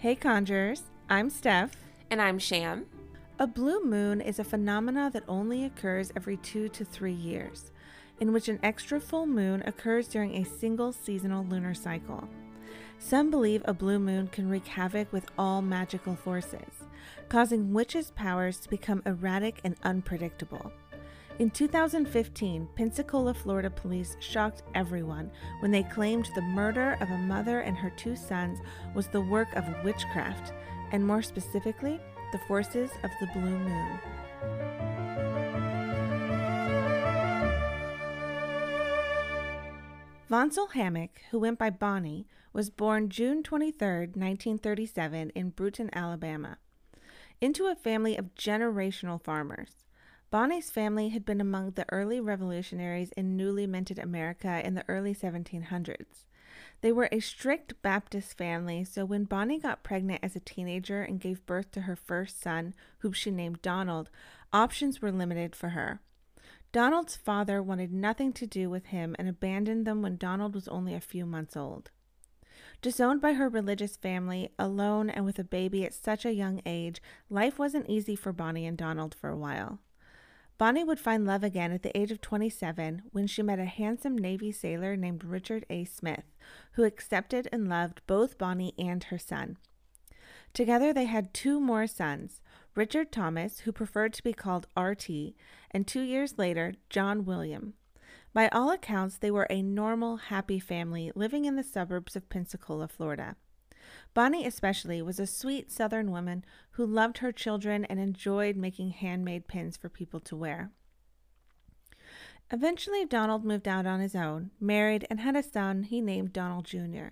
Hey, Conjurers. I'm Steph. And I'm Sham. A blue moon is a phenomena that only occurs every two to three years, in which an extra full moon occurs during a single seasonal lunar cycle. Some believe a blue moon can wreak havoc with all magical forces, causing witches' powers to become erratic and unpredictable. In 2015, Pensacola, Florida police shocked everyone when they claimed the murder of a mother and her two sons was the work of witchcraft, and more specifically, the forces of the blue moon. Vonsel Hammack, who went by Bonnie, was born June 23, 1937, in Brewton, Alabama, into a family of generational farmers. Bonnie's family had been among the early revolutionaries in newly minted America in the early 1700s. They were a strict Baptist family, so when Bonnie got pregnant as a teenager and gave birth to her first son, whom she named Donald, options were limited for her. Donald's father wanted nothing to do with him and abandoned them when Donald was only a few months old. Disowned by her religious family, alone and with a baby at such a young age, life wasn't easy for Bonnie and Donald for a while. Bonnie would find love again at the age of 27 when she met a handsome Navy sailor named Richard A. Smith, who accepted and loved both Bonnie and her son. Together they had two more sons Richard Thomas, who preferred to be called R.T., and two years later, John William. By all accounts, they were a normal, happy family living in the suburbs of Pensacola, Florida. Bonnie, especially, was a sweet Southern woman who loved her children and enjoyed making handmade pins for people to wear. Eventually, Donald moved out on his own, married, and had a son he named Donald Jr.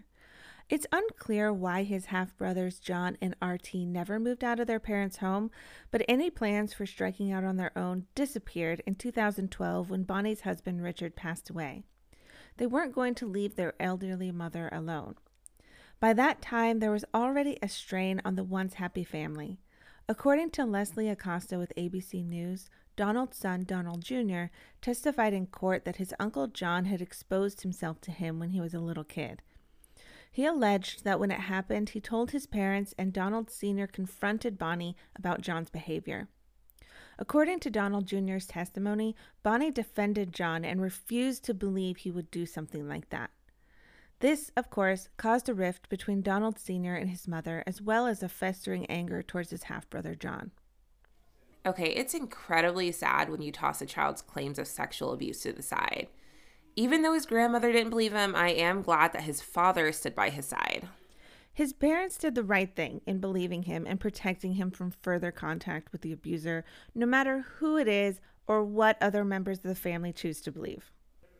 It's unclear why his half brothers John and RT never moved out of their parents' home, but any plans for striking out on their own disappeared in 2012 when Bonnie's husband Richard passed away. They weren't going to leave their elderly mother alone. By that time, there was already a strain on the once happy family. According to Leslie Acosta with ABC News, Donald's son, Donald Jr., testified in court that his uncle John had exposed himself to him when he was a little kid. He alleged that when it happened, he told his parents, and Donald Sr. confronted Bonnie about John's behavior. According to Donald Jr.'s testimony, Bonnie defended John and refused to believe he would do something like that. This, of course, caused a rift between Donald Sr. and his mother, as well as a festering anger towards his half brother John. Okay, it's incredibly sad when you toss a child's claims of sexual abuse to the side. Even though his grandmother didn't believe him, I am glad that his father stood by his side. His parents did the right thing in believing him and protecting him from further contact with the abuser, no matter who it is or what other members of the family choose to believe.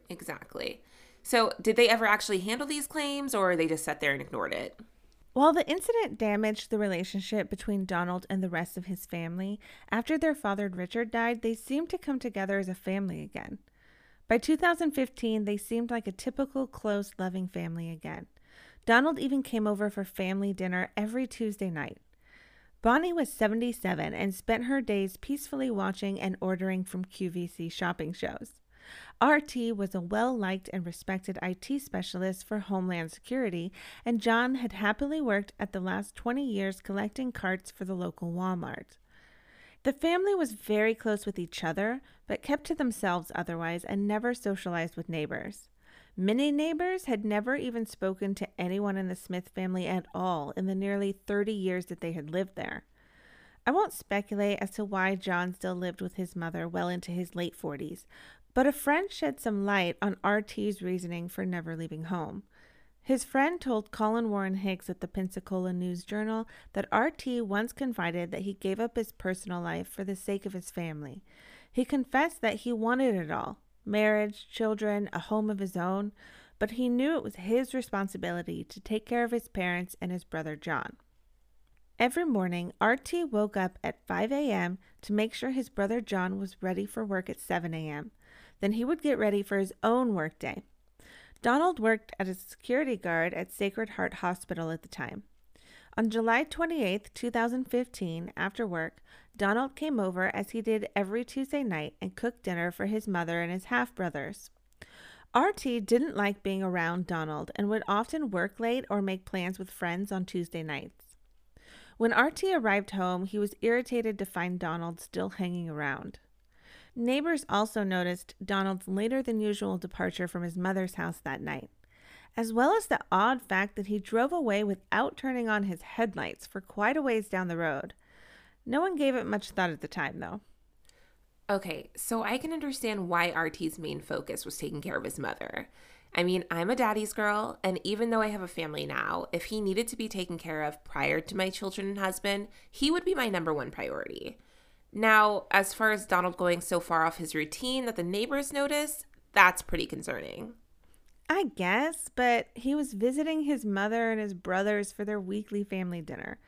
Exactly. So, did they ever actually handle these claims or they just sat there and ignored it? While the incident damaged the relationship between Donald and the rest of his family, after their father Richard died, they seemed to come together as a family again. By 2015, they seemed like a typical close, loving family again. Donald even came over for family dinner every Tuesday night. Bonnie was 77 and spent her days peacefully watching and ordering from QVC shopping shows. RT was a well liked and respected IT specialist for Homeland Security, and John had happily worked at the last 20 years collecting carts for the local Walmart. The family was very close with each other, but kept to themselves otherwise and never socialized with neighbors. Many neighbors had never even spoken to anyone in the Smith family at all in the nearly 30 years that they had lived there. I won't speculate as to why John still lived with his mother well into his late 40s, but a friend shed some light on RT's reasoning for never leaving home. His friend told Colin Warren Hicks at the Pensacola News Journal that RT once confided that he gave up his personal life for the sake of his family. He confessed that he wanted it all marriage, children, a home of his own, but he knew it was his responsibility to take care of his parents and his brother John. Every morning, RT woke up at 5 a.m. to make sure his brother John was ready for work at 7 a.m. Then he would get ready for his own workday. Donald worked as a security guard at Sacred Heart Hospital at the time. On July 28, 2015, after work, Donald came over as he did every Tuesday night and cooked dinner for his mother and his half brothers. RT didn't like being around Donald and would often work late or make plans with friends on Tuesday nights. When RT arrived home, he was irritated to find Donald still hanging around. Neighbors also noticed Donald's later than usual departure from his mother's house that night, as well as the odd fact that he drove away without turning on his headlights for quite a ways down the road. No one gave it much thought at the time, though. Okay, so I can understand why RT's main focus was taking care of his mother. I mean, I'm a daddy's girl, and even though I have a family now, if he needed to be taken care of prior to my children and husband, he would be my number one priority. Now, as far as Donald going so far off his routine that the neighbors notice, that's pretty concerning. I guess, but he was visiting his mother and his brothers for their weekly family dinner.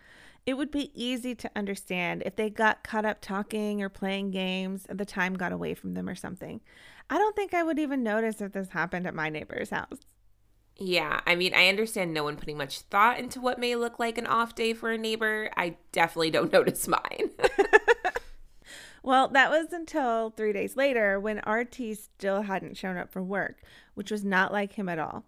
It would be easy to understand if they got caught up talking or playing games and the time got away from them or something. I don't think I would even notice if this happened at my neighbor's house. Yeah, I mean, I understand no one putting much thought into what may look like an off day for a neighbor. I definitely don't notice mine. Well, that was until three days later when RT still hadn't shown up for work, which was not like him at all.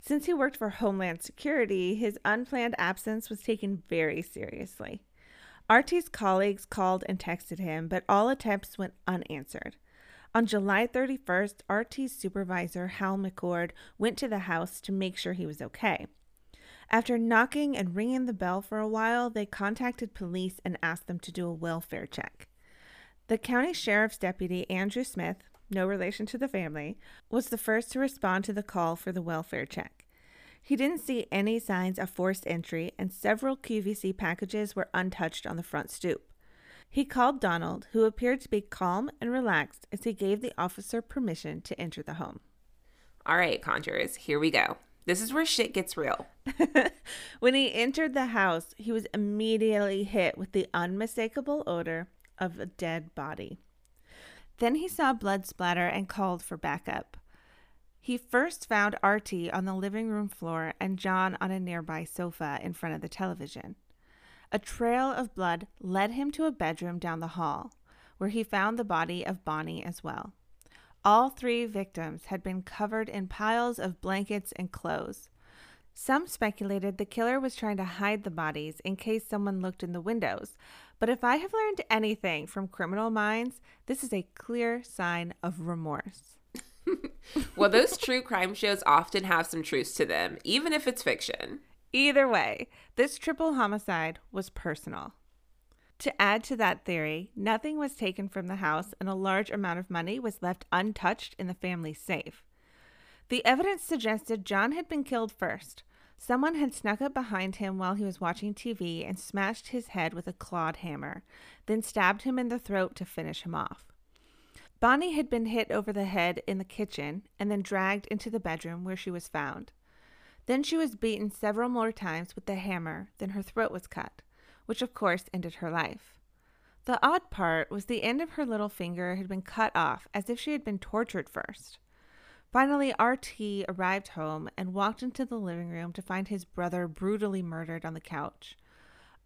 Since he worked for Homeland Security, his unplanned absence was taken very seriously. RT's colleagues called and texted him, but all attempts went unanswered. On July 31st, RT's supervisor, Hal McCord, went to the house to make sure he was okay. After knocking and ringing the bell for a while, they contacted police and asked them to do a welfare check. The county sheriff's deputy, Andrew Smith, no relation to the family, was the first to respond to the call for the welfare check. He didn't see any signs of forced entry, and several QVC packages were untouched on the front stoop. He called Donald, who appeared to be calm and relaxed as he gave the officer permission to enter the home. All right, Conjurers, here we go. This is where shit gets real. when he entered the house, he was immediately hit with the unmistakable odor of a dead body. Then he saw blood splatter and called for backup. He first found RT on the living room floor and John on a nearby sofa in front of the television. A trail of blood led him to a bedroom down the hall, where he found the body of Bonnie as well. All three victims had been covered in piles of blankets and clothes. Some speculated the killer was trying to hide the bodies in case someone looked in the windows, but if I have learned anything from criminal minds, this is a clear sign of remorse. well, those true crime shows often have some truth to them, even if it's fiction. Either way, this triple homicide was personal. To add to that theory, nothing was taken from the house and a large amount of money was left untouched in the family safe. The evidence suggested John had been killed first. Someone had snuck up behind him while he was watching TV and smashed his head with a clawed hammer, then stabbed him in the throat to finish him off. Bonnie had been hit over the head in the kitchen and then dragged into the bedroom where she was found. Then she was beaten several more times with the hammer, then her throat was cut, which of course ended her life. The odd part was the end of her little finger had been cut off as if she had been tortured first. Finally, RT arrived home and walked into the living room to find his brother brutally murdered on the couch.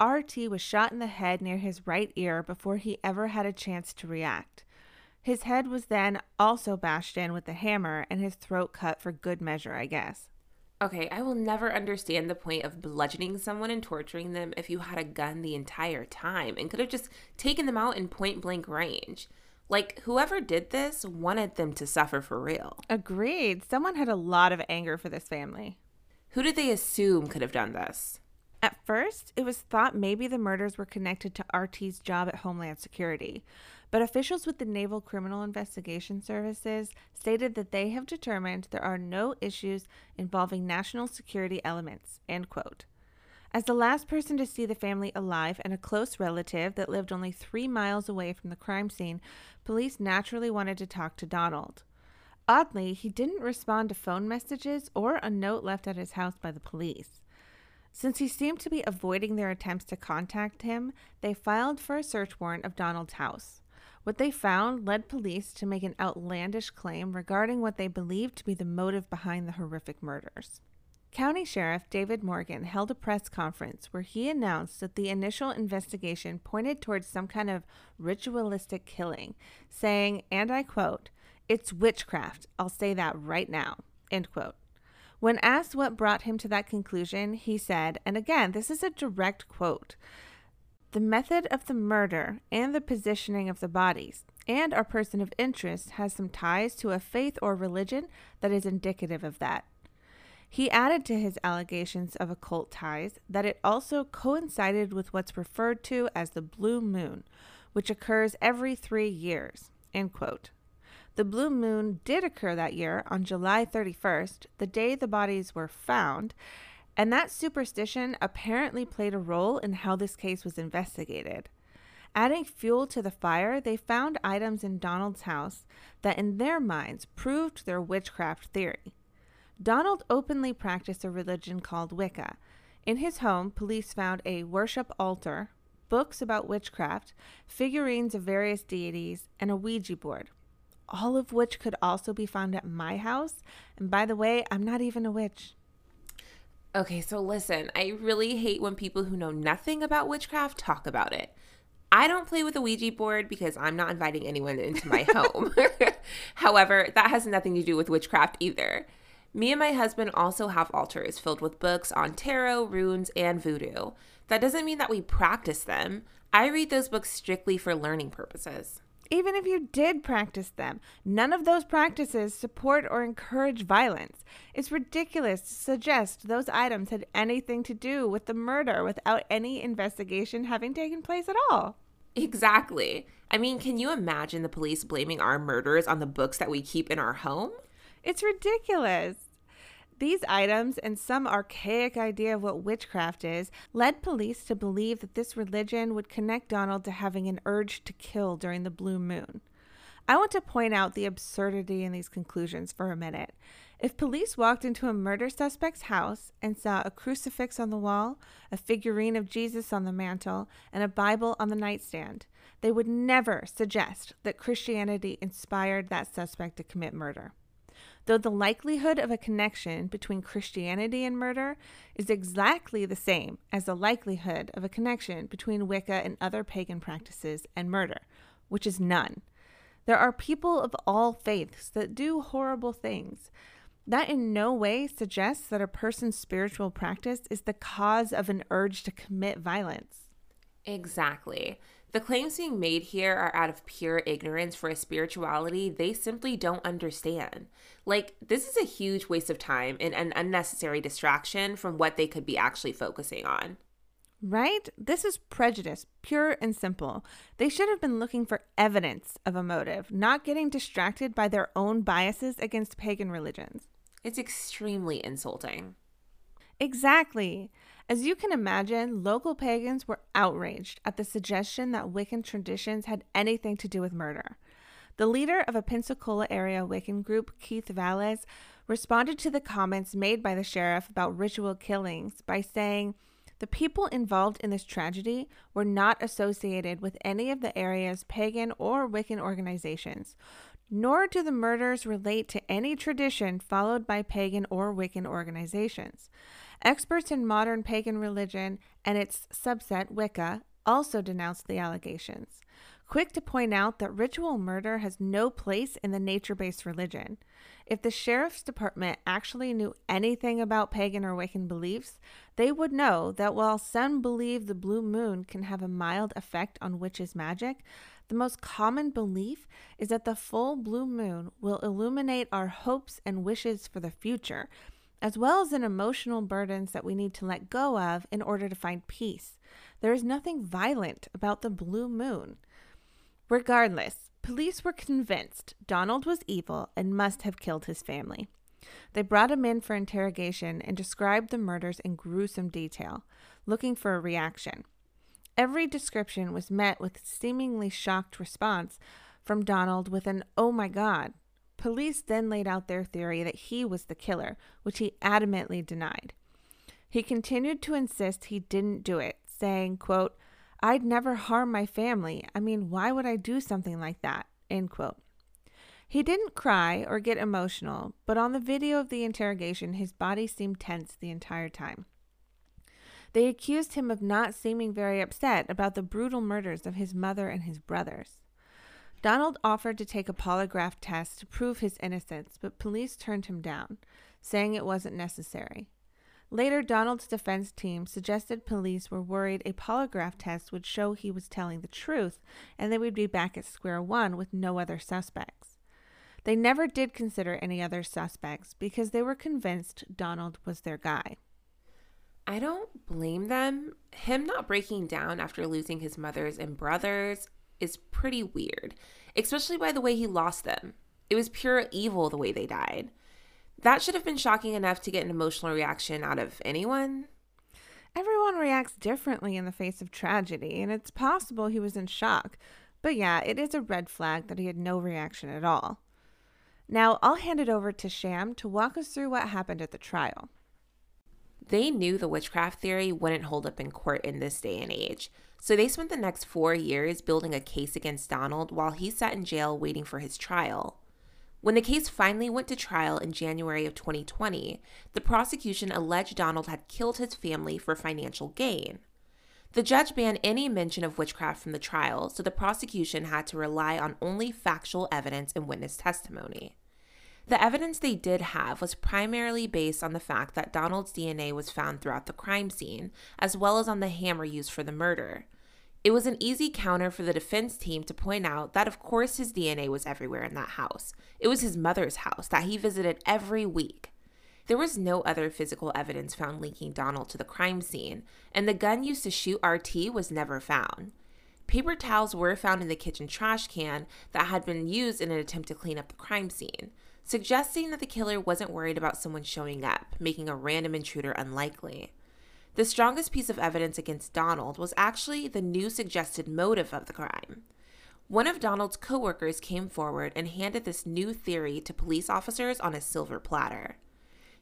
RT was shot in the head near his right ear before he ever had a chance to react. His head was then also bashed in with a hammer and his throat cut for good measure, I guess. Okay, I will never understand the point of bludgeoning someone and torturing them if you had a gun the entire time and could have just taken them out in point blank range. Like, whoever did this wanted them to suffer for real. Agreed. Someone had a lot of anger for this family. Who did they assume could have done this? At first, it was thought maybe the murders were connected to RT's job at Homeland Security, but officials with the Naval Criminal Investigation Services stated that they have determined there are no issues involving national security elements. End quote. As the last person to see the family alive and a close relative that lived only three miles away from the crime scene, police naturally wanted to talk to Donald. Oddly, he didn't respond to phone messages or a note left at his house by the police. Since he seemed to be avoiding their attempts to contact him, they filed for a search warrant of Donald's house. What they found led police to make an outlandish claim regarding what they believed to be the motive behind the horrific murders. County Sheriff David Morgan held a press conference where he announced that the initial investigation pointed towards some kind of ritualistic killing, saying, and I quote, It's witchcraft. I'll say that right now. End quote. When asked what brought him to that conclusion, he said, and again, this is a direct quote The method of the murder and the positioning of the bodies and our person of interest has some ties to a faith or religion that is indicative of that. He added to his allegations of occult ties that it also coincided with what's referred to as the blue moon, which occurs every three years. End quote. The blue moon did occur that year on July 31st, the day the bodies were found, and that superstition apparently played a role in how this case was investigated. Adding fuel to the fire, they found items in Donald's house that, in their minds, proved their witchcraft theory. Donald openly practiced a religion called Wicca. In his home, police found a worship altar, books about witchcraft, figurines of various deities, and a Ouija board. All of which could also be found at my house. And by the way, I'm not even a witch. Okay, so listen, I really hate when people who know nothing about witchcraft talk about it. I don't play with a Ouija board because I'm not inviting anyone into my home. However, that has nothing to do with witchcraft either. Me and my husband also have altars filled with books on tarot, runes, and voodoo. That doesn't mean that we practice them. I read those books strictly for learning purposes. Even if you did practice them, none of those practices support or encourage violence. It's ridiculous to suggest those items had anything to do with the murder without any investigation having taken place at all. Exactly. I mean, can you imagine the police blaming our murders on the books that we keep in our home? It's ridiculous. These items and some archaic idea of what witchcraft is led police to believe that this religion would connect Donald to having an urge to kill during the blue moon. I want to point out the absurdity in these conclusions for a minute. If police walked into a murder suspect's house and saw a crucifix on the wall, a figurine of Jesus on the mantel, and a Bible on the nightstand, they would never suggest that Christianity inspired that suspect to commit murder though the likelihood of a connection between Christianity and murder is exactly the same as the likelihood of a connection between Wicca and other pagan practices and murder, which is none. There are people of all faiths that do horrible things. That in no way suggests that a person's spiritual practice is the cause of an urge to commit violence. Exactly. The claims being made here are out of pure ignorance for a spirituality they simply don't understand. Like, this is a huge waste of time and an unnecessary distraction from what they could be actually focusing on. Right? This is prejudice, pure and simple. They should have been looking for evidence of a motive, not getting distracted by their own biases against pagan religions. It's extremely insulting. Exactly. As you can imagine, local pagans were outraged at the suggestion that Wiccan traditions had anything to do with murder. The leader of a Pensacola area Wiccan group, Keith Valles, responded to the comments made by the sheriff about ritual killings by saying, the people involved in this tragedy were not associated with any of the area's pagan or Wiccan organizations, nor do the murders relate to any tradition followed by pagan or Wiccan organizations. Experts in modern pagan religion and its subset, Wicca, also denounced the allegations, quick to point out that ritual murder has no place in the nature based religion. If the sheriff's department actually knew anything about pagan or Wiccan beliefs, they would know that while some believe the blue moon can have a mild effect on witches' magic, the most common belief is that the full blue moon will illuminate our hopes and wishes for the future as well as in emotional burdens that we need to let go of in order to find peace. There is nothing violent about the blue moon. Regardless, police were convinced Donald was evil and must have killed his family. They brought him in for interrogation and described the murders in gruesome detail, looking for a reaction. Every description was met with seemingly shocked response from Donald with an, oh my God, Police then laid out their theory that he was the killer, which he adamantly denied. He continued to insist he didn't do it, saying, quote, I'd never harm my family. I mean, why would I do something like that? End quote. He didn't cry or get emotional, but on the video of the interrogation, his body seemed tense the entire time. They accused him of not seeming very upset about the brutal murders of his mother and his brothers. Donald offered to take a polygraph test to prove his innocence, but police turned him down, saying it wasn't necessary. Later, Donald's defense team suggested police were worried a polygraph test would show he was telling the truth and they would be back at square one with no other suspects. They never did consider any other suspects because they were convinced Donald was their guy. I don't blame them. Him not breaking down after losing his mothers and brothers is pretty weird, especially by the way he lost them. It was pure evil the way they died. That should have been shocking enough to get an emotional reaction out of anyone. Everyone reacts differently in the face of tragedy, and it's possible he was in shock. But yeah, it is a red flag that he had no reaction at all. Now, I'll hand it over to Sham to walk us through what happened at the trial. They knew the witchcraft theory wouldn't hold up in court in this day and age, so they spent the next four years building a case against Donald while he sat in jail waiting for his trial. When the case finally went to trial in January of 2020, the prosecution alleged Donald had killed his family for financial gain. The judge banned any mention of witchcraft from the trial, so the prosecution had to rely on only factual evidence and witness testimony. The evidence they did have was primarily based on the fact that Donald's DNA was found throughout the crime scene, as well as on the hammer used for the murder. It was an easy counter for the defense team to point out that, of course, his DNA was everywhere in that house. It was his mother's house that he visited every week. There was no other physical evidence found linking Donald to the crime scene, and the gun used to shoot RT was never found. Paper towels were found in the kitchen trash can that had been used in an attempt to clean up the crime scene, suggesting that the killer wasn't worried about someone showing up, making a random intruder unlikely. The strongest piece of evidence against Donald was actually the new suggested motive of the crime. One of Donald's coworkers came forward and handed this new theory to police officers on a silver platter.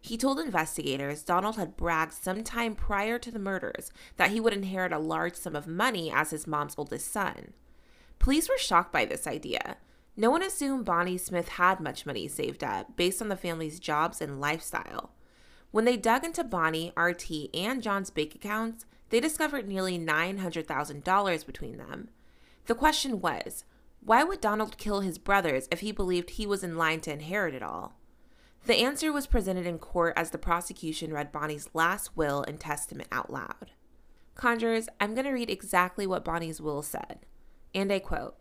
He told investigators Donald had bragged sometime prior to the murders that he would inherit a large sum of money as his mom's oldest son. Police were shocked by this idea. No one assumed Bonnie Smith had much money saved up based on the family's jobs and lifestyle. When they dug into Bonnie, RT, and John's bank accounts, they discovered nearly $900,000 between them. The question was why would Donald kill his brothers if he believed he was in line to inherit it all? The answer was presented in court as the prosecution read Bonnie's last will and testament out loud. Conjurers, I'm going to read exactly what Bonnie's will said. And I quote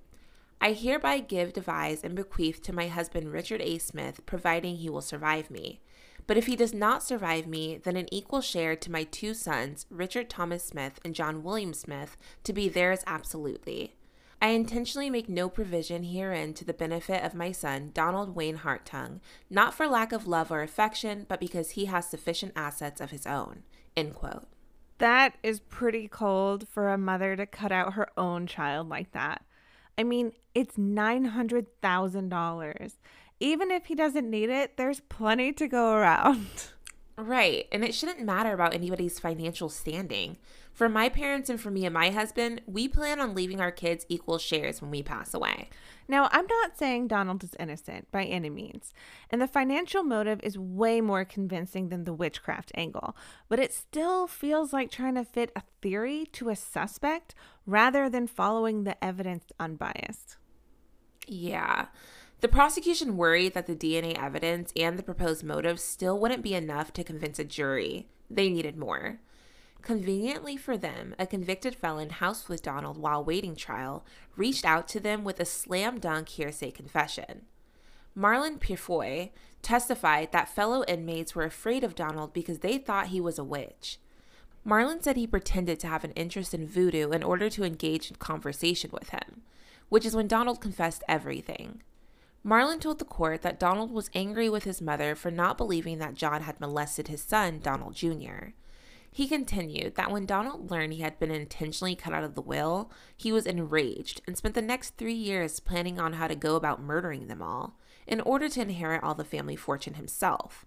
I hereby give, devise, and bequeath to my husband Richard A. Smith, providing he will survive me. But if he does not survive me, then an equal share to my two sons, Richard Thomas Smith and John William Smith, to be theirs absolutely. I intentionally make no provision herein to the benefit of my son, Donald Wayne Hartung, not for lack of love or affection, but because he has sufficient assets of his own. That is pretty cold for a mother to cut out her own child like that. I mean, it's $900,000. Even if he doesn't need it, there's plenty to go around. Right. And it shouldn't matter about anybody's financial standing. For my parents and for me and my husband, we plan on leaving our kids equal shares when we pass away. Now, I'm not saying Donald is innocent by any means, and the financial motive is way more convincing than the witchcraft angle, but it still feels like trying to fit a theory to a suspect rather than following the evidence unbiased. Yeah. The prosecution worried that the DNA evidence and the proposed motive still wouldn't be enough to convince a jury. They needed more. Conveniently for them, a convicted felon housed with Donald while waiting trial reached out to them with a slam dunk hearsay confession. Marlon Purefoy testified that fellow inmates were afraid of Donald because they thought he was a witch. Marlon said he pretended to have an interest in voodoo in order to engage in conversation with him, which is when Donald confessed everything. Marlon told the court that Donald was angry with his mother for not believing that John had molested his son, Donald Jr. He continued that when Donald learned he had been intentionally cut out of the will, he was enraged and spent the next three years planning on how to go about murdering them all, in order to inherit all the family fortune himself.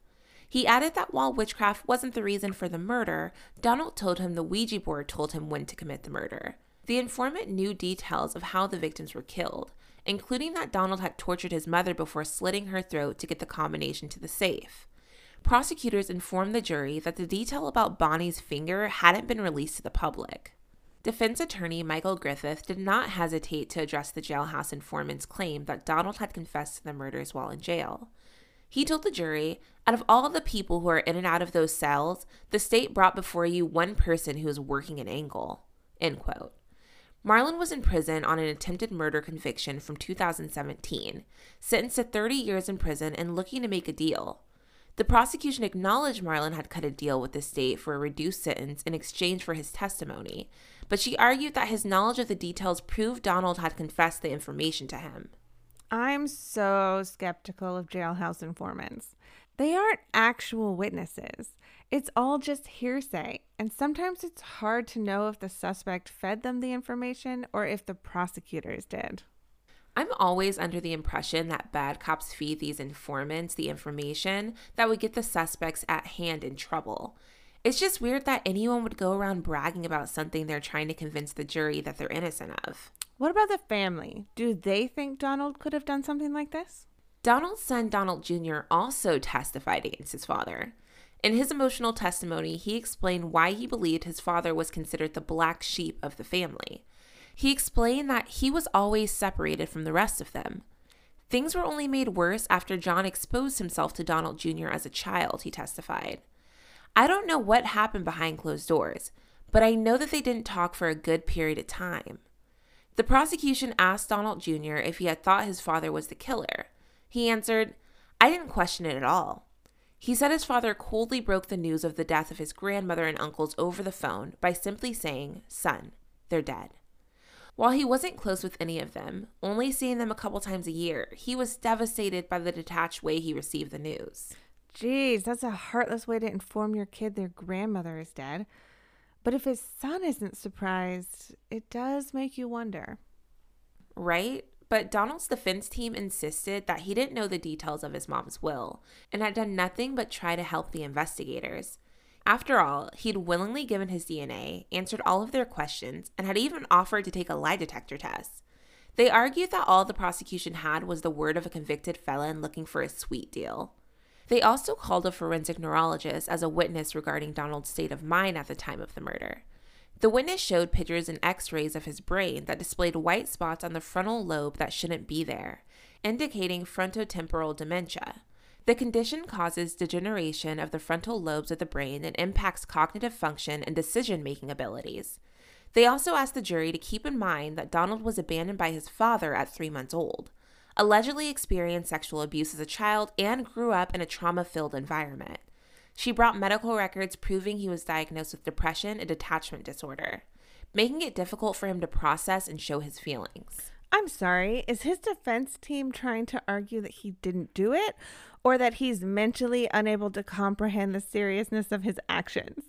He added that while witchcraft wasn't the reason for the murder, Donald told him the Ouija board told him when to commit the murder. The informant knew details of how the victims were killed, including that Donald had tortured his mother before slitting her throat to get the combination to the safe. Prosecutors informed the jury that the detail about Bonnie's finger hadn't been released to the public. Defense attorney Michael Griffith did not hesitate to address the jailhouse informant's claim that Donald had confessed to the murders while in jail. He told the jury, out of all the people who are in and out of those cells, the state brought before you one person who is working an angle. End quote. Marlon was in prison on an attempted murder conviction from 2017, sentenced to 30 years in prison and looking to make a deal. The prosecution acknowledged Marlon had cut a deal with the state for a reduced sentence in exchange for his testimony, but she argued that his knowledge of the details proved Donald had confessed the information to him. I'm so skeptical of jailhouse informants. They aren't actual witnesses. It's all just hearsay, and sometimes it's hard to know if the suspect fed them the information or if the prosecutors did. I'm always under the impression that bad cops feed these informants the information that would get the suspects at hand in trouble. It's just weird that anyone would go around bragging about something they're trying to convince the jury that they're innocent of. What about the family? Do they think Donald could have done something like this? Donald's son, Donald Jr., also testified against his father. In his emotional testimony, he explained why he believed his father was considered the black sheep of the family. He explained that he was always separated from the rest of them. Things were only made worse after John exposed himself to Donald Jr. as a child, he testified. I don't know what happened behind closed doors, but I know that they didn't talk for a good period of time. The prosecution asked Donald Jr. if he had thought his father was the killer. He answered, I didn't question it at all. He said his father coldly broke the news of the death of his grandmother and uncles over the phone by simply saying, Son, they're dead. While he wasn't close with any of them, only seeing them a couple times a year, he was devastated by the detached way he received the news. Geez, that's a heartless way to inform your kid their grandmother is dead. But if his son isn't surprised, it does make you wonder. Right? But Donald's defense team insisted that he didn't know the details of his mom's will and had done nothing but try to help the investigators. After all, he'd willingly given his DNA, answered all of their questions, and had even offered to take a lie detector test. They argued that all the prosecution had was the word of a convicted felon looking for a sweet deal. They also called a forensic neurologist as a witness regarding Donald's state of mind at the time of the murder. The witness showed pictures and x rays of his brain that displayed white spots on the frontal lobe that shouldn't be there, indicating frontotemporal dementia. The condition causes degeneration of the frontal lobes of the brain and impacts cognitive function and decision making abilities. They also asked the jury to keep in mind that Donald was abandoned by his father at three months old, allegedly experienced sexual abuse as a child, and grew up in a trauma filled environment. She brought medical records proving he was diagnosed with depression and attachment disorder, making it difficult for him to process and show his feelings. I'm sorry, is his defense team trying to argue that he didn't do it or that he's mentally unable to comprehend the seriousness of his actions?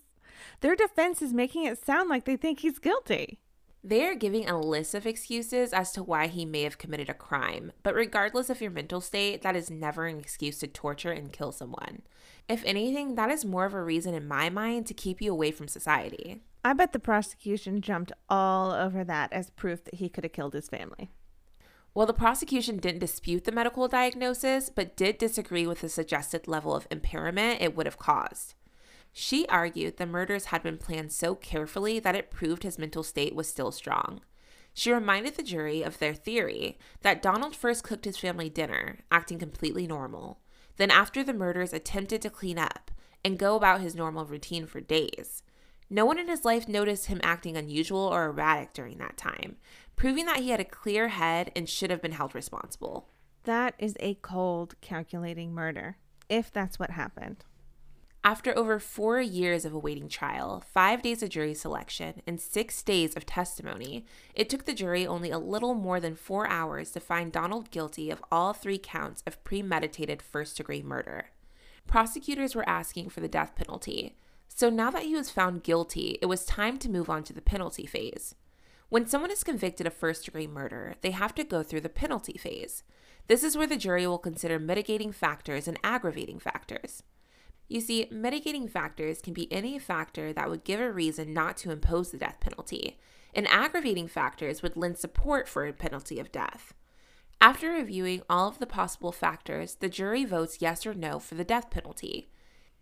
Their defense is making it sound like they think he's guilty. They are giving a list of excuses as to why he may have committed a crime, but regardless of your mental state, that is never an excuse to torture and kill someone. If anything, that is more of a reason in my mind to keep you away from society. I bet the prosecution jumped all over that as proof that he could have killed his family. Well, the prosecution didn't dispute the medical diagnosis, but did disagree with the suggested level of impairment it would have caused. She argued the murders had been planned so carefully that it proved his mental state was still strong. She reminded the jury of their theory that Donald first cooked his family dinner, acting completely normal, then, after the murders, attempted to clean up and go about his normal routine for days. No one in his life noticed him acting unusual or erratic during that time, proving that he had a clear head and should have been held responsible. That is a cold, calculating murder, if that's what happened. After over four years of awaiting trial, five days of jury selection, and six days of testimony, it took the jury only a little more than four hours to find Donald guilty of all three counts of premeditated first degree murder. Prosecutors were asking for the death penalty, so now that he was found guilty, it was time to move on to the penalty phase. When someone is convicted of first degree murder, they have to go through the penalty phase. This is where the jury will consider mitigating factors and aggravating factors. You see, mitigating factors can be any factor that would give a reason not to impose the death penalty, and aggravating factors would lend support for a penalty of death. After reviewing all of the possible factors, the jury votes yes or no for the death penalty.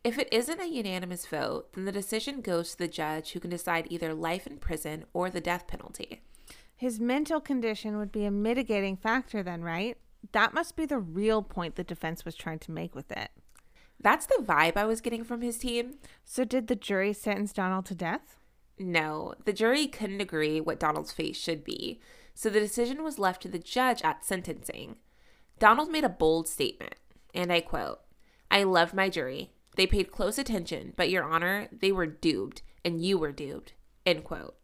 If it isn't a unanimous vote, then the decision goes to the judge who can decide either life in prison or the death penalty. His mental condition would be a mitigating factor, then, right? that must be the real point the defense was trying to make with it. That's the vibe I was getting from his team. So, did the jury sentence Donald to death? No, the jury couldn't agree what Donald's fate should be, so the decision was left to the judge at sentencing. Donald made a bold statement, and I quote I loved my jury. They paid close attention, but, Your Honor, they were duped, and you were duped. End quote.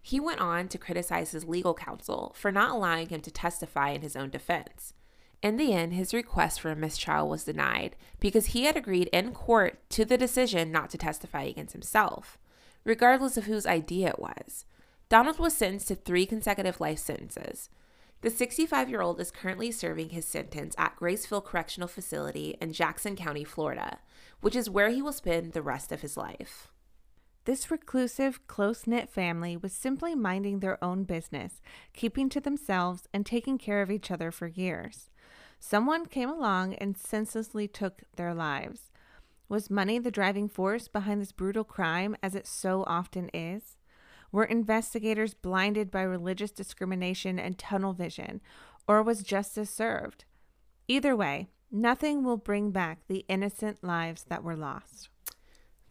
He went on to criticize his legal counsel for not allowing him to testify in his own defense. In the end, his request for a mistrial was denied because he had agreed in court to the decision not to testify against himself, regardless of whose idea it was. Donald was sentenced to three consecutive life sentences. The 65 year old is currently serving his sentence at Graceville Correctional Facility in Jackson County, Florida, which is where he will spend the rest of his life. This reclusive, close knit family was simply minding their own business, keeping to themselves, and taking care of each other for years. Someone came along and senselessly took their lives. Was money the driving force behind this brutal crime, as it so often is? Were investigators blinded by religious discrimination and tunnel vision, or was justice served? Either way, nothing will bring back the innocent lives that were lost.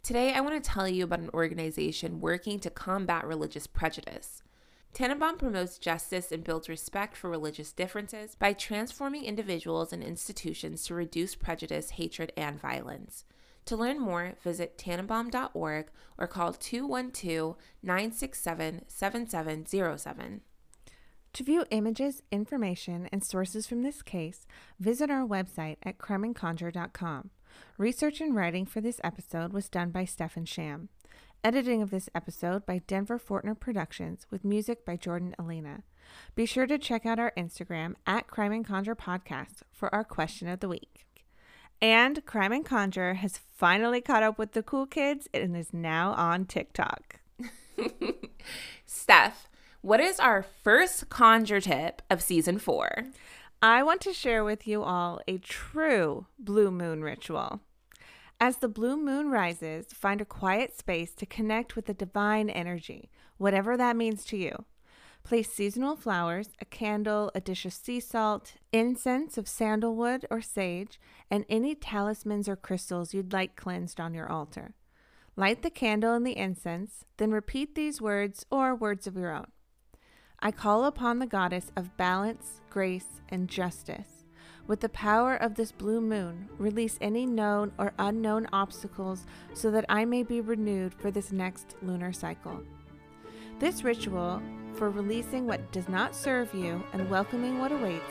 Today, I want to tell you about an organization working to combat religious prejudice. Tannenbaum promotes justice and builds respect for religious differences by transforming individuals and institutions to reduce prejudice, hatred, and violence. To learn more, visit tannenbaum.org or call 212 967 7707. To view images, information, and sources from this case, visit our website at crimeandconjure.com. Research and writing for this episode was done by Steph and Sham. Editing of this episode by Denver Fortner Productions with music by Jordan Alina. Be sure to check out our Instagram at Crime and Conjure Podcast for our question of the week. And Crime and Conjure has finally caught up with the cool kids and is now on TikTok. Steph, what is our first conjure tip of season four? I want to share with you all a true blue moon ritual. As the blue moon rises, find a quiet space to connect with the divine energy, whatever that means to you. Place seasonal flowers, a candle, a dish of sea salt, incense of sandalwood or sage, and any talismans or crystals you'd like cleansed on your altar. Light the candle and the incense, then repeat these words or words of your own. I call upon the goddess of balance, grace, and justice with the power of this blue moon, release any known or unknown obstacles so that I may be renewed for this next lunar cycle. This ritual for releasing what does not serve you and welcoming what awaits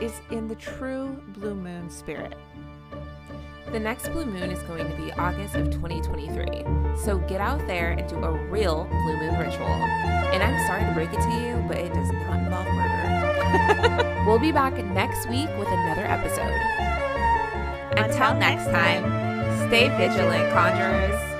is in the true blue moon spirit. The next blue moon is going to be August of 2023. So get out there and do a real blue moon ritual. And I'm sorry to break it to you, but it does not involve murder. we'll be back next week with another episode. Until, Until next time, stay vigilant, conjurers.